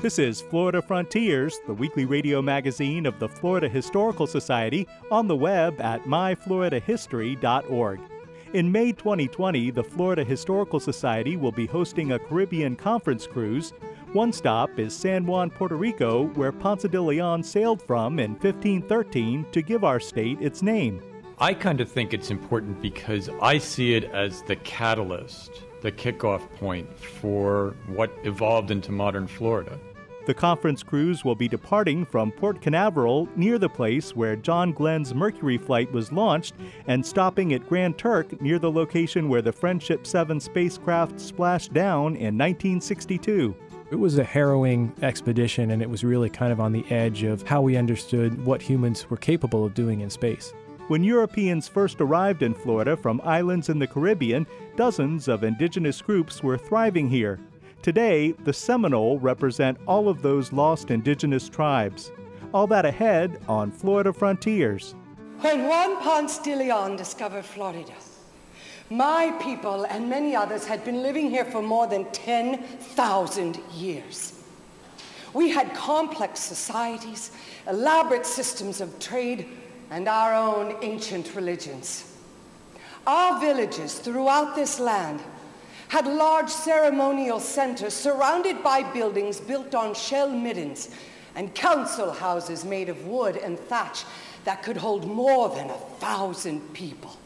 This is Florida Frontiers, the weekly radio magazine of the Florida Historical Society, on the web at myfloridahistory.org. In May 2020, the Florida Historical Society will be hosting a Caribbean conference cruise. One stop is San Juan, Puerto Rico, where Ponce de Leon sailed from in 1513 to give our state its name. I kind of think it's important because I see it as the catalyst, the kickoff point for what evolved into modern Florida. The conference cruise will be departing from Port Canaveral near the place where John Glenn's Mercury flight was launched and stopping at Grand Turk near the location where the Friendship 7 spacecraft splashed down in 1962. It was a harrowing expedition, and it was really kind of on the edge of how we understood what humans were capable of doing in space. When Europeans first arrived in Florida from islands in the Caribbean, dozens of indigenous groups were thriving here. Today, the Seminole represent all of those lost indigenous tribes. All that ahead on Florida Frontiers. When Juan Ponce de Leon discovered Florida, my people and many others had been living here for more than 10,000 years. We had complex societies, elaborate systems of trade, and our own ancient religions. Our villages throughout this land had large ceremonial centers surrounded by buildings built on shell middens and council houses made of wood and thatch that could hold more than a thousand people.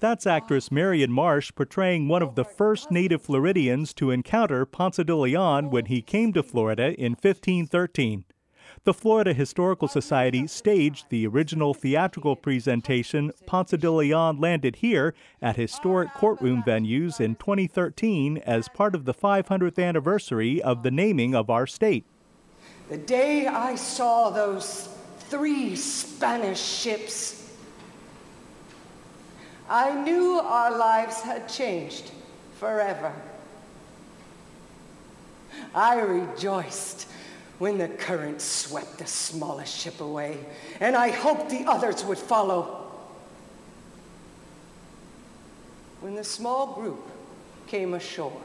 That's actress Marion Marsh portraying one of the first native Floridians to encounter Ponce de Leon when he came to Florida in 1513. The Florida Historical Society staged the original theatrical presentation Ponce de Leon Landed Here at historic courtroom venues in 2013 as part of the 500th anniversary of the naming of our state. The day I saw those three Spanish ships, I knew our lives had changed forever. I rejoiced when the current swept the smallest ship away, and I hoped the others would follow. When the small group came ashore,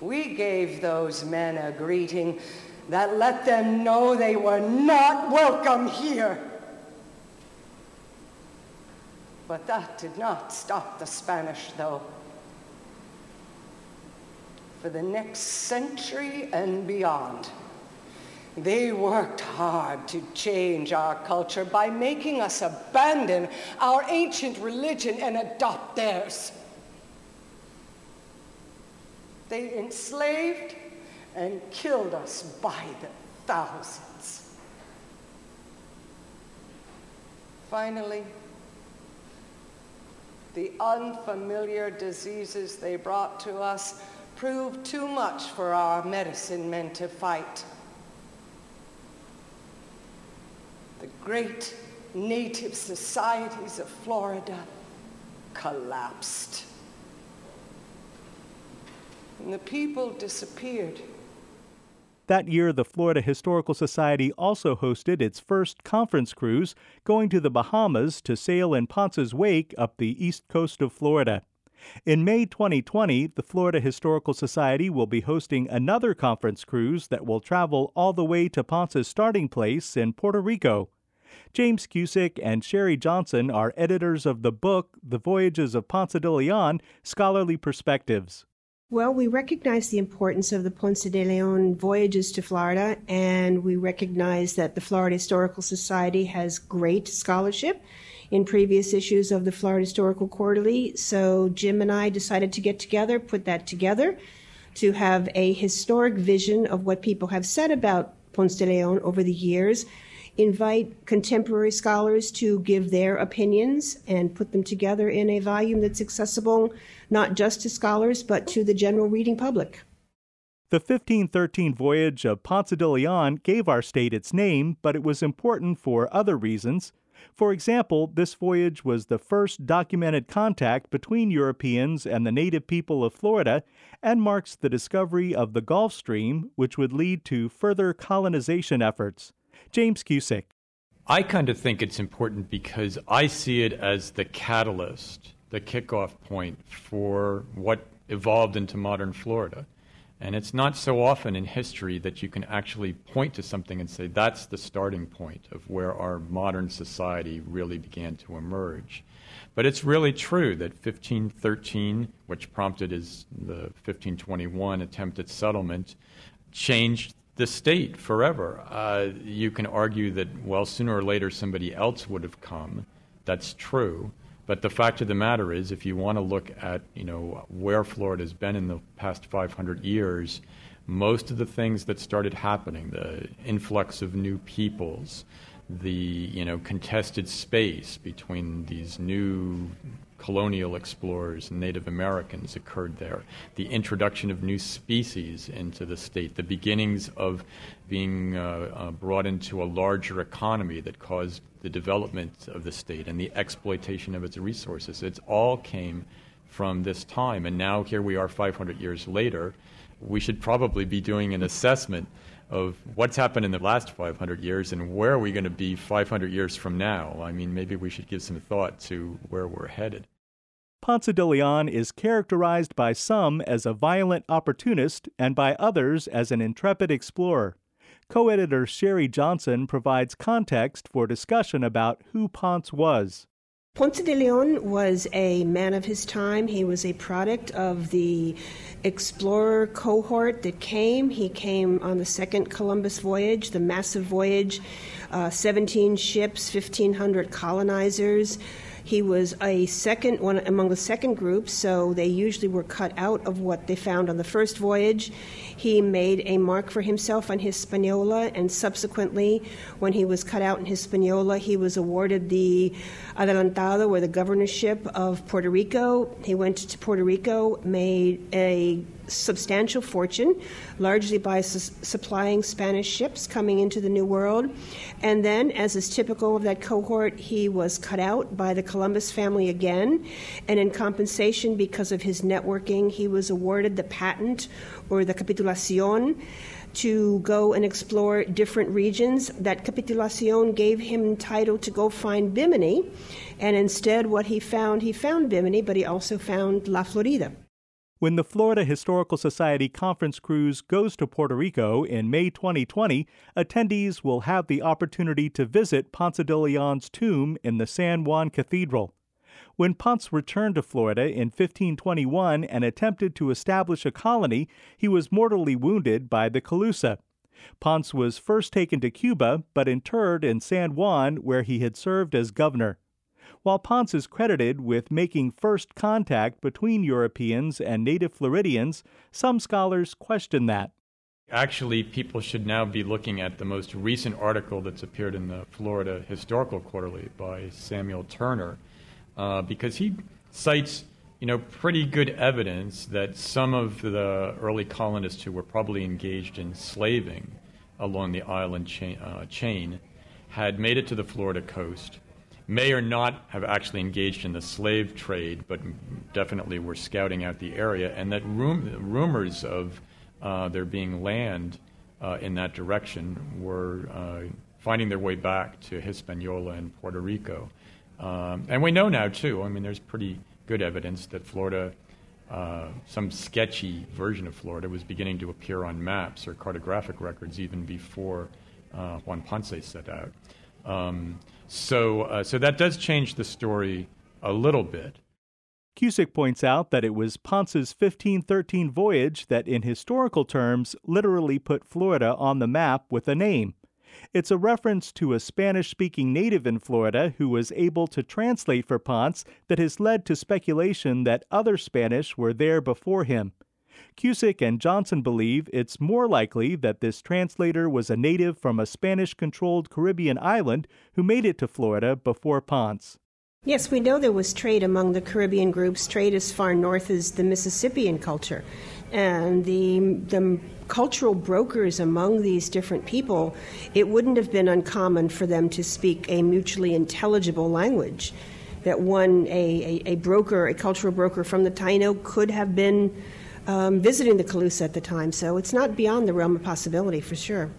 we gave those men a greeting that let them know they were not welcome here. But that did not stop the Spanish, though for the next century and beyond. They worked hard to change our culture by making us abandon our ancient religion and adopt theirs. They enslaved and killed us by the thousands. Finally, the unfamiliar diseases they brought to us proved too much for our medicine men to fight. The great native societies of Florida collapsed. And the people disappeared. That year, the Florida Historical Society also hosted its first conference cruise, going to the Bahamas to sail in Ponce's wake up the east coast of Florida. In May 2020, the Florida Historical Society will be hosting another conference cruise that will travel all the way to Ponce's starting place in Puerto Rico. James Cusick and Sherry Johnson are editors of the book The Voyages of Ponce de Leon Scholarly Perspectives. Well, we recognize the importance of the Ponce de Leon voyages to Florida, and we recognize that the Florida Historical Society has great scholarship in previous issues of the Florida Historical Quarterly. So Jim and I decided to get together, put that together, to have a historic vision of what people have said about Ponce de Leon over the years invite contemporary scholars to give their opinions and put them together in a volume that's accessible not just to scholars but to the general reading public. The 1513 voyage of Ponce de Leon gave our state its name, but it was important for other reasons. For example, this voyage was the first documented contact between Europeans and the native people of Florida and marks the discovery of the Gulf Stream, which would lead to further colonization efforts. James Cusick. I kind of think it's important because I see it as the catalyst, the kickoff point for what evolved into modern Florida. And it's not so often in history that you can actually point to something and say that's the starting point of where our modern society really began to emerge. But it's really true that 1513, which prompted his, the 1521 attempt at settlement, changed the state forever. Uh, you can argue that, well, sooner or later somebody else would have come. That's true. But the fact of the matter is, if you want to look at you know where Florida has been in the past 500 years, most of the things that started happening, the influx of new peoples, the you know contested space between these new colonial explorers and Native Americans occurred there, the introduction of new species into the state, the beginnings of being uh, uh, brought into a larger economy that caused the development of the state and the exploitation of its resources. It all came from this time. And now here we are 500 years later. We should probably be doing an assessment of what's happened in the last 500 years and where are we going to be 500 years from now. I mean, maybe we should give some thought to where we're headed. Ponce de Leon is characterized by some as a violent opportunist and by others as an intrepid explorer. Co editor Sherry Johnson provides context for discussion about who Ponce was. Ponce de Leon was a man of his time. He was a product of the explorer cohort that came. He came on the second Columbus voyage, the massive voyage, uh, 17 ships, 1,500 colonizers. He was a second one among the second group, so they usually were cut out of what they found on the first voyage. He made a mark for himself on Hispaniola, and subsequently, when he was cut out in Hispaniola, he was awarded the Adelantado, or the governorship of Puerto Rico. He went to Puerto Rico, made a substantial fortune, largely by su- supplying Spanish ships coming into the New World. And then, as is typical of that cohort, he was cut out by the Columbus family again. And in compensation, because of his networking, he was awarded the patent or the capitulacion to go and explore different regions. That capitulacion gave him title to go find Bimini, and instead, what he found, he found Bimini, but he also found La Florida. When the Florida Historical Society conference cruise goes to Puerto Rico in May 2020, attendees will have the opportunity to visit Ponce de Leon's tomb in the San Juan Cathedral. When Ponce returned to Florida in 1521 and attempted to establish a colony, he was mortally wounded by the Calusa. Ponce was first taken to Cuba, but interred in San Juan, where he had served as governor. While Ponce is credited with making first contact between Europeans and native Floridians, some scholars question that. Actually, people should now be looking at the most recent article that's appeared in the Florida Historical Quarterly by Samuel Turner uh, because he cites you know, pretty good evidence that some of the early colonists who were probably engaged in slaving along the island chain, uh, chain had made it to the Florida coast, may or not have actually engaged in the slave trade, but definitely were scouting out the area, and that rum- rumors of uh, there being land uh, in that direction were uh, finding their way back to Hispaniola and Puerto Rico. Um, and we know now, too, I mean, there's pretty good evidence that Florida, uh, some sketchy version of Florida, was beginning to appear on maps or cartographic records even before uh, Juan Ponce set out. Um, so, uh, so that does change the story a little bit. Cusick points out that it was Ponce's 1513 voyage that, in historical terms, literally put Florida on the map with a name. It's a reference to a Spanish speaking native in Florida who was able to translate for Ponce that has led to speculation that other Spanish were there before him. Cusick and Johnson believe it's more likely that this translator was a native from a Spanish controlled Caribbean island who made it to Florida before Ponce. Yes, we know there was trade among the Caribbean groups, trade as far north as the Mississippian culture. And the, the cultural brokers among these different people, it wouldn't have been uncommon for them to speak a mutually intelligible language. That one, a, a, a broker, a cultural broker from the Taino, could have been um, visiting the Calusa at the time. So it's not beyond the realm of possibility for sure.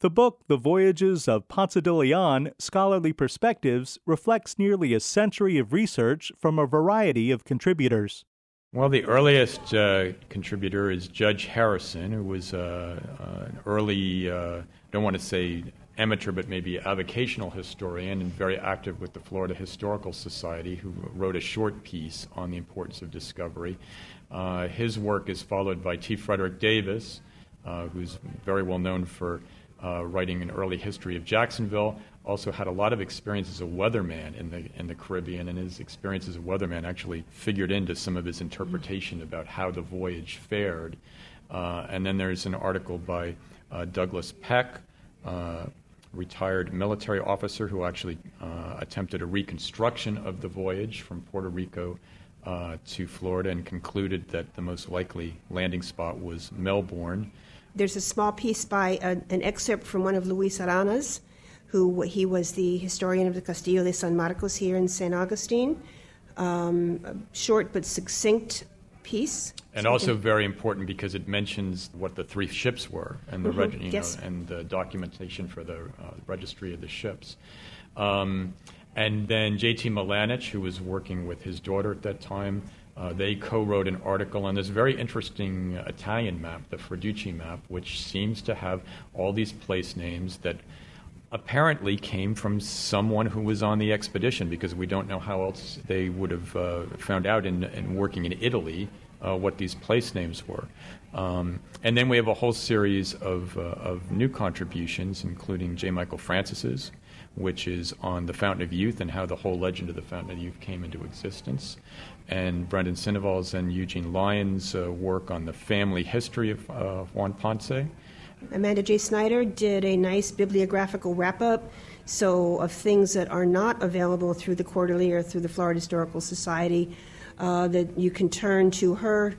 The book, The Voyages of Ponce de Leon Scholarly Perspectives, reflects nearly a century of research from a variety of contributors. Well, the earliest uh, contributor is Judge Harrison, who was uh, uh, an early, uh, I don't want to say amateur, but maybe avocational historian and very active with the Florida Historical Society, who wrote a short piece on the importance of discovery. Uh, his work is followed by T. Frederick Davis, uh, who's very well known for uh, writing an early history of Jacksonville. Also had a lot of experience as a weatherman in the in the Caribbean, and his experience as a weatherman actually figured into some of his interpretation about how the voyage fared. Uh, and then there's an article by uh, Douglas Peck, uh, retired military officer who actually attempted a reconstruction of the voyage from Puerto Rico uh, to Florida and concluded that the most likely landing spot was Melbourne. There's a small piece by a, an excerpt from one of Luis Arana's, who he was the historian of the Castillo de San Marcos here in St. Augustine. Um, short but succinct piece. And so also very important because it mentions what the three ships were and the mm-hmm. reg- you yes. know, and the documentation for the uh, registry of the ships. Um, and then J.T. Milanich, who was working with his daughter at that time, uh, they co-wrote an article on this very interesting Italian map, the Freducci map, which seems to have all these place names that apparently came from someone who was on the expedition because we don't know how else they would have uh, found out in, in, working in Italy uh, what these place names were. Um, and then we have a whole series of, uh, of new contributions, including J. Michael Francis's, which is on the Fountain of Youth and how the whole legend of the Fountain of Youth came into existence and Brendan Sinoval's and Eugene Lyon's uh, work on the family history of uh, Juan Ponce. Amanda J. Snyder did a nice bibliographical wrap up. So, of things that are not available through the quarterly or through the Florida Historical Society, uh, that you can turn to her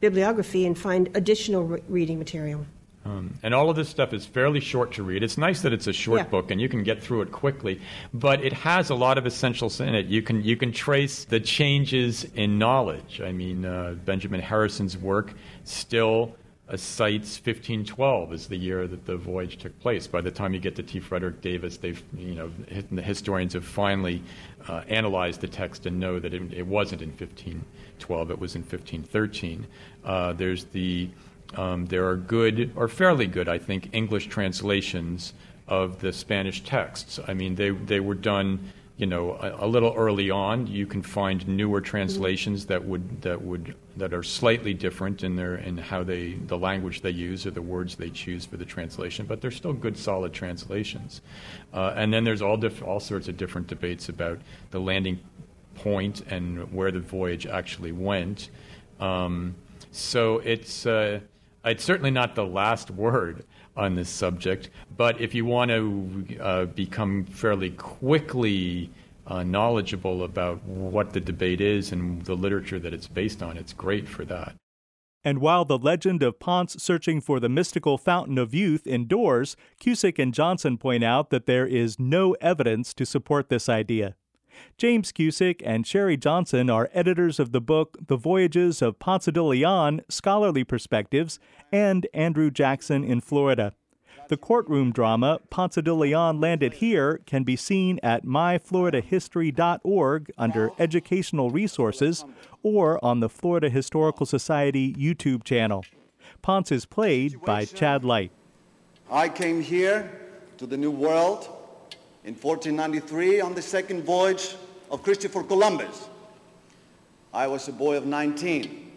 bibliography and find additional re- reading material. Um, and all of this stuff is fairly short to read. It's nice that it's a short Yeah. book and you can get through it quickly, but it has a lot of essentials in it. You can you can trace the changes in knowledge. I mean, uh, Benjamin Harrison's work still uh, cites 1512 as the year that the voyage took place. By the time you get to T. Frederick Davis, they've you know the historians have finally uh, analyzed the text and know that it, it wasn't in 1512; it was in 1513. Uh, there's the um, there are good, or fairly good, I think, English translations of the Spanish texts. I mean, they, they were done, you know, a, a little early on. You can find newer translations that would that would that are slightly different in their in how they the language they use or the words they choose for the translation, but they're still good, solid translations. Uh, and then there's all diff- all sorts of different debates about the landing point and where the voyage actually went. Um, so it's uh, it's certainly not the last word on this subject, but if you want to uh, become fairly quickly uh, knowledgeable about what the debate is and the literature that it's based on, it's great for that. And while the legend of Ponce searching for the mystical fountain of youth endures, Cusick and Johnson point out that there is no evidence to support this idea. James Cusick and Sherry Johnson are editors of the book The Voyages of Ponce de Leon Scholarly Perspectives and Andrew Jackson in Florida. The courtroom drama Ponce de Leon Landed Here can be seen at myfloridahistory.org under Educational Resources or on the Florida Historical Society YouTube channel. Ponce is played by Chad Light. I came here to the New World in 1493 on the second voyage of Christopher Columbus. I was a boy of 19,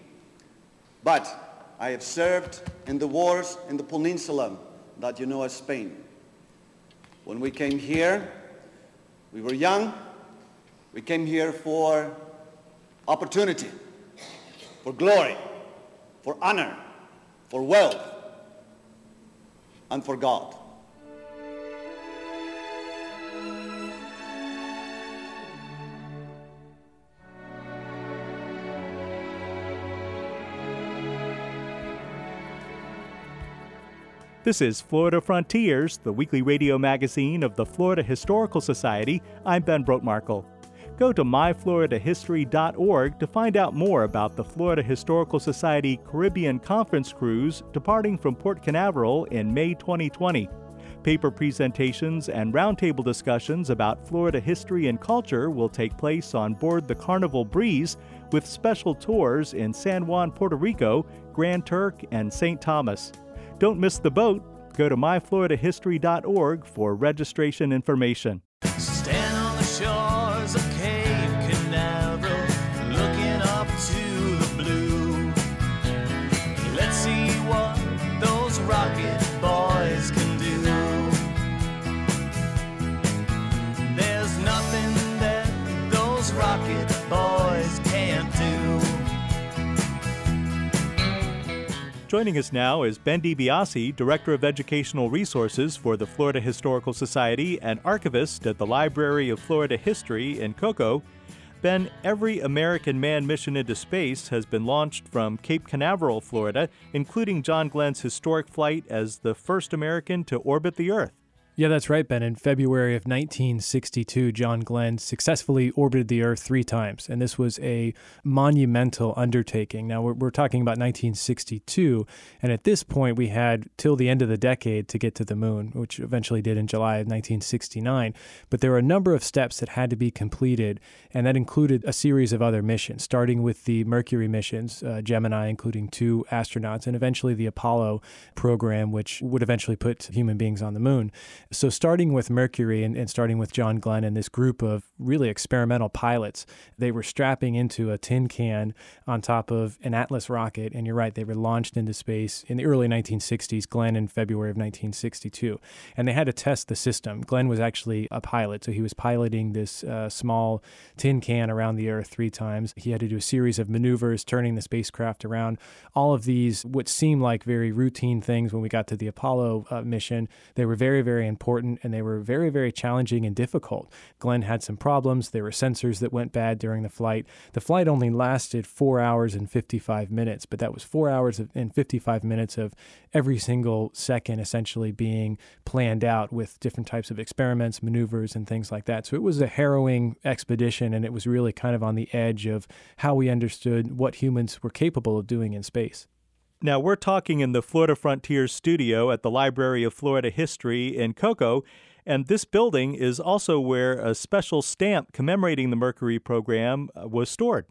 but I have served in the wars in the peninsula that you know as Spain. When we came here, we were young. We came here for opportunity, for glory, for honor, for wealth, and for God. This is Florida Frontiers, the weekly radio magazine of the Florida Historical Society. I'm Ben Brotemarkle. Go to myfloridahistory.org to find out more about the Florida Historical Society Caribbean Conference Cruise departing from Port Canaveral in May 2020. Paper presentations and roundtable discussions about Florida history and culture will take place on board the Carnival Breeze with special tours in San Juan, Puerto Rico, Grand Turk, and St. Thomas. Don't miss the boat. Go to myfloridahistory.org for registration information. Joining us now is Ben DiBiase, Director of Educational Resources for the Florida Historical Society and archivist at the Library of Florida History in Cocoa. Ben, every American manned mission into space has been launched from Cape Canaveral, Florida, including John Glenn's historic flight as the first American to orbit the Earth. Yeah, that's right, Ben. In February of 1962, John Glenn successfully orbited the Earth three times, and this was a monumental undertaking. Now, we're, we're, talking about 1962, and at this point, we had till the end of the decade to get to the moon, which eventually did in July of 1969. But there were a number of steps that had to be completed, and that included a series of other missions, starting with the Mercury missions, uh, Gemini, including two astronauts, and eventually the Apollo program, which would eventually put human beings on the moon. So, starting with Mercury and, and, starting with John Glenn and this group of really experimental pilots, they were strapping into a tin can on top of an Atlas rocket. And you're right, they were launched into space in the early 1960s, Glenn in February of 1962. And they had to test the system. Glenn was actually a pilot, so he was piloting this uh, small tin can around the Earth three times. He had to do a series of maneuvers, turning the spacecraft around. All of these, what seemed like very routine things when we got to the Apollo uh, mission, they were very, very important and they were very, very challenging and difficult. Glenn had some problems. There were sensors that went bad during the flight. The flight only lasted four hours and 55 minutes, but that was four hours and 55 minutes of every single second essentially being planned out with different types of experiments, maneuvers, and things like that. So it was a harrowing expedition and it was really kind of on the edge of how we understood what humans were capable of doing in space. Now, we're talking in the Florida Frontiers studio at the Library of Florida History in Cocoa, and this building is also where a special stamp commemorating the Mercury program uh, was stored.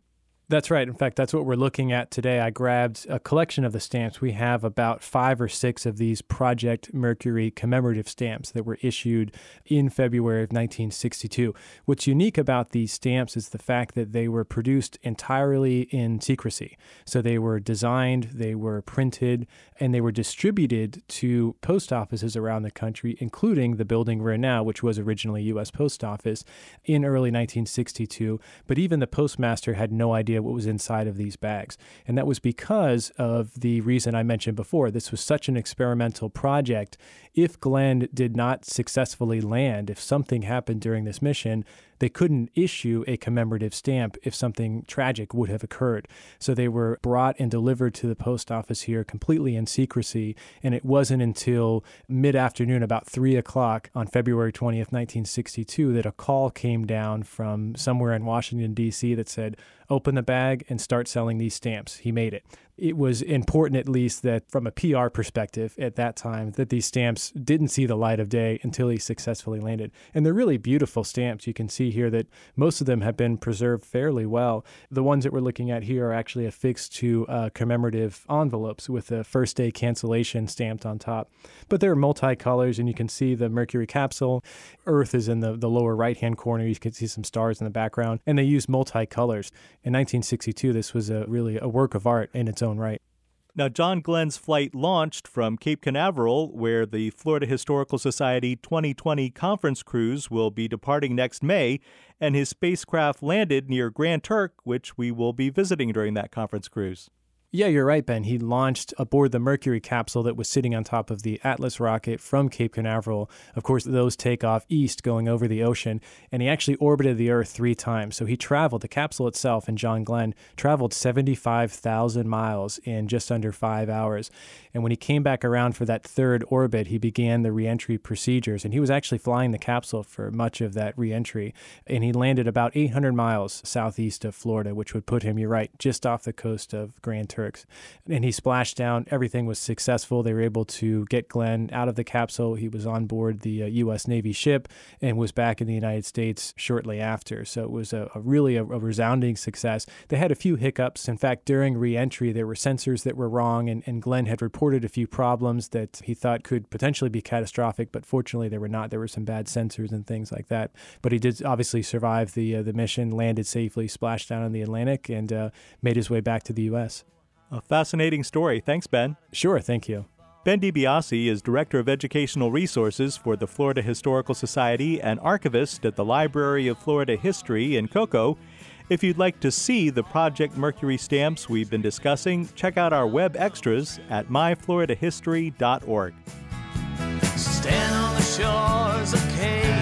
That's right. In fact, that's what we're looking at today. I grabbed a collection of the stamps. We have about five or six of these Project Mercury commemorative stamps that were issued in February of 1962. What's unique about these stamps is the fact that they were produced entirely in secrecy. So they were designed, they were printed, and they were distributed to post offices around the country, including the building we're in now, which was originally U.S. Post Office, in early 1962. But even the postmaster had no idea what was inside of these bags. And that was because of the reason I mentioned before. This was such an experimental project. If Glenn did not successfully land, if something happened during this mission, they couldn't issue a commemorative stamp if something tragic would have occurred. So they were brought and delivered to the post office here completely in secrecy. And it wasn't until mid afternoon, about three o'clock on February 20th, 1962, that a call came down from somewhere in Washington, D.C. that said, open the bag and start selling these stamps. He made it it was important, at least, that from a PR perspective at that time, that these stamps didn't see the light of day until he successfully landed. And they're really beautiful stamps. You can see here that most of them have been preserved fairly well. The ones that we're looking at here are actually affixed to uh, commemorative envelopes with a first day cancellation stamped on top. But they're multicolors, and you can see the Mercury capsule. Earth is in the, the lower right hand corner. You can see some stars in the background, and they use multicolors. In 1962, this was a really a work of art in its own right. Now, John Glenn's flight launched from Cape Canaveral, where the Florida Historical Society 2020 conference cruise will be departing next May, and his spacecraft landed near Grand Turk, which we will be visiting during that conference cruise. Yeah, you're right, Ben. He launched aboard the Mercury capsule that was sitting on top of the Atlas rocket from Cape Canaveral. Of course, those take off east going over the ocean, and he actually orbited the Earth three times. So he traveled, the capsule itself and John Glenn traveled 75,000 miles in just under five hours. And when he came back around for that third orbit, he began the reentry procedures. And he was actually flying the capsule for much of that reentry. And he landed about 800 miles southeast of Florida, which would put him, you're right, just off the coast of Grand Turk. And he splashed down. Everything was successful. They were able to get Glenn out of the capsule. He was on board the uh, U.S. Navy ship and was back in the United States shortly after. So it was a, a really a, a, resounding success. They had a few hiccups. In fact, during reentry, there were sensors that were wrong, and, and Glenn had reported a few problems that he thought could potentially be catastrophic, but fortunately they were not. There were some bad sensors and things like that. But he did obviously survive the uh, the mission, landed safely, splashed down in the Atlantic, and uh, made his way back to the U.S. A fascinating story. Thanks, Ben. Sure, thank you. Ben DiBiase is Director of Educational Resources for the Florida Historical Society and archivist at the Library of Florida History in Cocoa. If you'd like to see the Project Mercury stamps we've been discussing, check out our web extras at myfloridahistory.org. Stand on the shores of Cape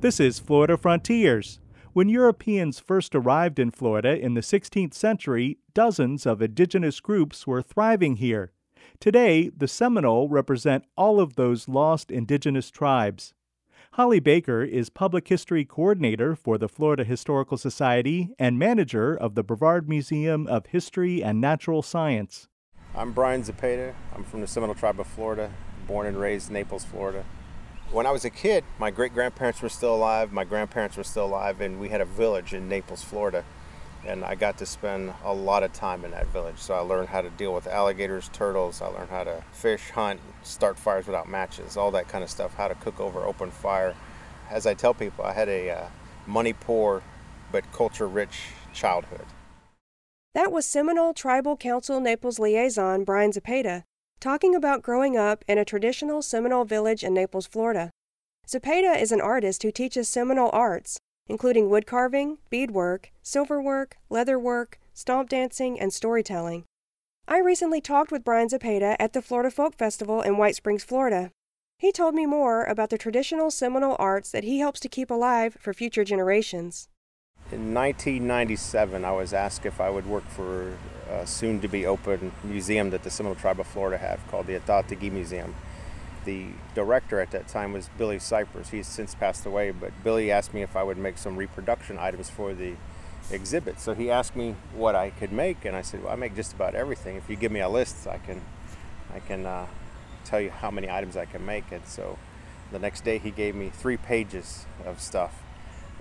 This is Florida Frontiers. When Europeans first arrived in Florida in the 16th century, dozens of indigenous groups were thriving here. Today, the Seminole represent all of those lost indigenous tribes. Holly Baker is Public History Coordinator for the Florida Historical Society and manager of the Brevard Museum of History and Natural Science. I'm Brian Zepeda. I'm from the Seminole Tribe of Florida, born and raised in Naples, Florida. When I was a kid, my great grandparents were still alive, my grandparents were still alive, and we had a village in Naples, Florida. And I got to spend a lot of time in that village. So I learned how to deal with alligators, turtles, I learned how to fish, hunt, start fires without matches, all that kind of stuff, how to cook over open fire. As I tell people, I had a uh, money poor but culture rich childhood. That was Seminole Tribal Council Naples liaison Brian Zepeda talking about growing up in a traditional Seminole village in Naples, Florida. Zepeda is an artist who teaches Seminole arts, including wood carving, beadwork, silverwork, leatherwork, stomp dancing, and storytelling. I recently talked with Brian Zepeda at the Florida Folk Festival in White Springs, Florida. He told me more about the traditional Seminole arts that he helps to keep alive for future generations. In 1997, I was asked if I would work for a soon to be open museum that the Seminole Tribe of Florida have called the Ah-Tah-Thi-Ki Museum. The director at that time was Billy Cypress. He's since passed away, but Billy asked me if I would make some reproduction items for the exhibit. So he asked me what I could make, and I said, "Well, I make just about everything. If you give me a list, I can, I can uh, tell you how many items I can make." And so, the next day, he gave me three pages of stuff,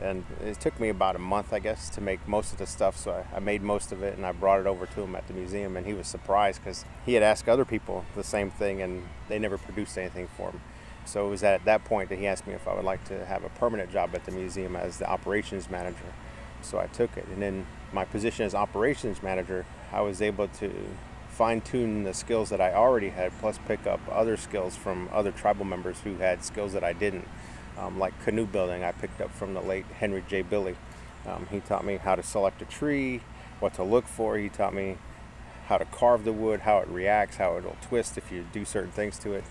and it took me about a month i guess to make most of the stuff so I, I, made most of it and i brought it over to him at the museum and he was surprised because he had asked other people the same thing and they never produced anything for him. So it was at that point that he asked me if i would like to have a permanent job at the museum as the operations manager. So i took it and in my position as operations manager i was able to fine tune the skills that i already had plus pick up other skills from other tribal members who had skills that i didn't um, like canoe building I picked up from the late Henry J. Billie. Um, he taught me how to select a tree, what to look for. He taught me how to carve the wood, how it reacts, how it'll twist if you do certain things to it.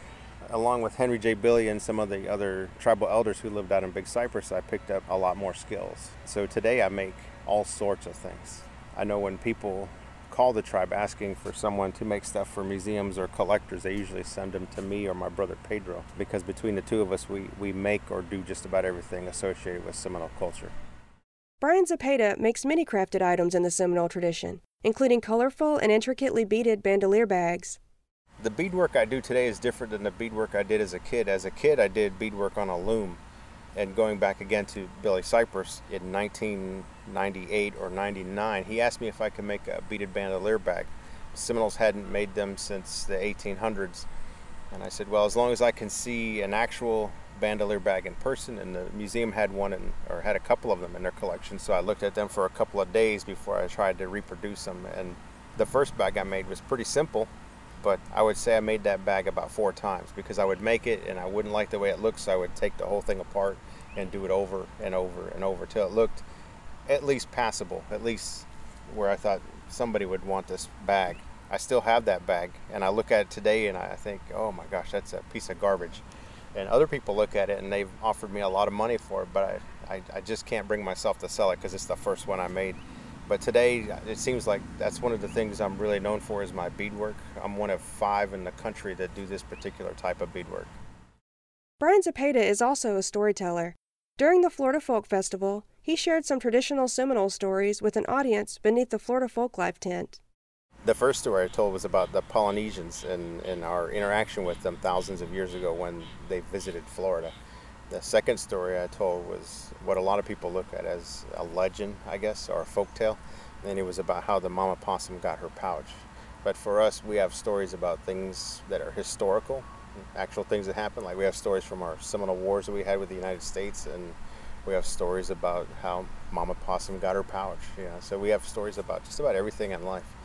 Along with Henry J. Billie and some of the other tribal elders who lived out in Big Cypress, I picked up a lot more skills. So today I make all sorts of things. I know when people call the tribe asking for someone to make stuff for museums or collectors, they usually send them to me or my brother Pedro because between the two of us, we, we make or do just about everything associated with Seminole culture. Brian Zepeda makes many crafted items in the Seminole tradition, including colorful and intricately beaded bandolier bags. The beadwork I do today is different than the beadwork I did as a kid. As a kid, I did beadwork on a loom. And going back again to Billy Cypress in 1998 or 99, he asked me if I could make a beaded bandolier bag. Seminoles hadn't made them since the 1800s. And I said, well, as long as I can see an actual bandolier bag in person, and the museum had one in, or had a couple of them in their collection. So I looked at them for a couple of days before I tried to reproduce them. And the first bag I made was pretty simple, but I would say I made that bag about four times because I would make it and I wouldn't like the way it looks. so I would take the whole thing apart and do it over and over and over till it looked at least passable, at least where I thought somebody would want this bag. I still have that bag, and I look at it today and I think, oh my gosh, that's a piece of garbage. And other people look at it and they've offered me a lot of money for it, but I, I, I just can't bring myself to sell it because it's the first one I made. But today, it seems like that's one of the things I'm really known for is my beadwork. I'm one of five in the country that do this particular type of beadwork. Brian Zepeda is also a storyteller. During the Florida Folk Festival, he shared some traditional Seminole stories with an audience beneath the Florida Folklife tent. The first story I told was about the Polynesians and, and our interaction with them thousands of years ago when they visited Florida. The second story I told was what a lot of people look at as a legend, I guess, or a folk tale. And it was about how the mama possum got her pouch. But for us, we have stories about things that are historical, actual things that happened. Like we have stories from our Seminole Wars that we had with the United States, and we have stories about how Mama Possum got her pouch. Know, so we have stories about just about everything in life,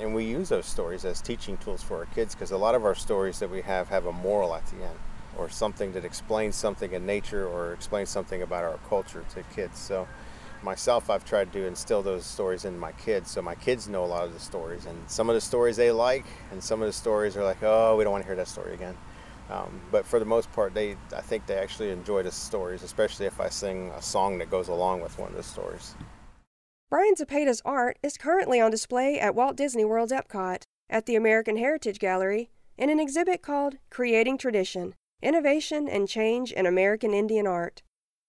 and we use those stories as teaching tools for our kids because a lot of our stories that we have have a moral at the end or something that explains something in nature or explains something about our culture to kids. So myself I've tried to instill those stories in my kids so my kids know a lot of the stories and some of the stories they like and some of the stories are like oh we don't want to hear that story again um, but for the most part they I think they actually enjoy the stories especially if I sing a song that goes along with one of the stories. Brian Zepeda's art is currently on display at Walt Disney World's Epcot at the American Heritage Gallery in an exhibit called Creating Tradition Innovation and Change in American Indian Art.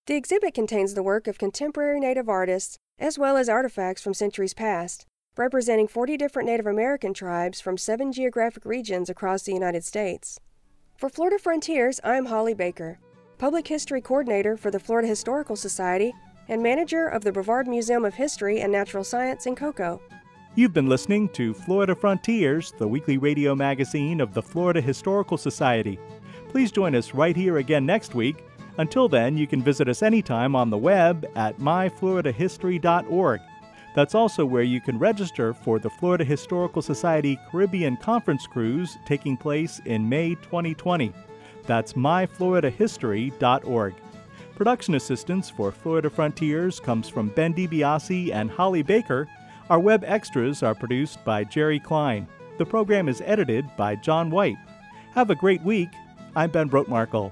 The exhibit contains the work of contemporary Native artists as well as artifacts from centuries past, representing 40 different Native American tribes from seven geographic regions across the United States. For Florida Frontiers, I'm Holly Baker, Public History Coordinator for the Florida Historical Society and manager of the Brevard Museum of History and Natural Science in Cocoa. You've been listening to Florida Frontiers, the weekly radio magazine of the Florida Historical Society. Please join us right here again next week. Until then, you can visit us anytime on the web at myfloridahistory.org. That's also where you can register for the Florida Historical Society Caribbean Conference Cruise taking place in May 2020. That's myfloridahistory.org. Production assistance for Florida Frontiers comes from Ben DiBiase and Holly Baker. Our web extras are produced by Jerry Klein. The program is edited by John White. Have a great week I'm Ben Brotemarkle.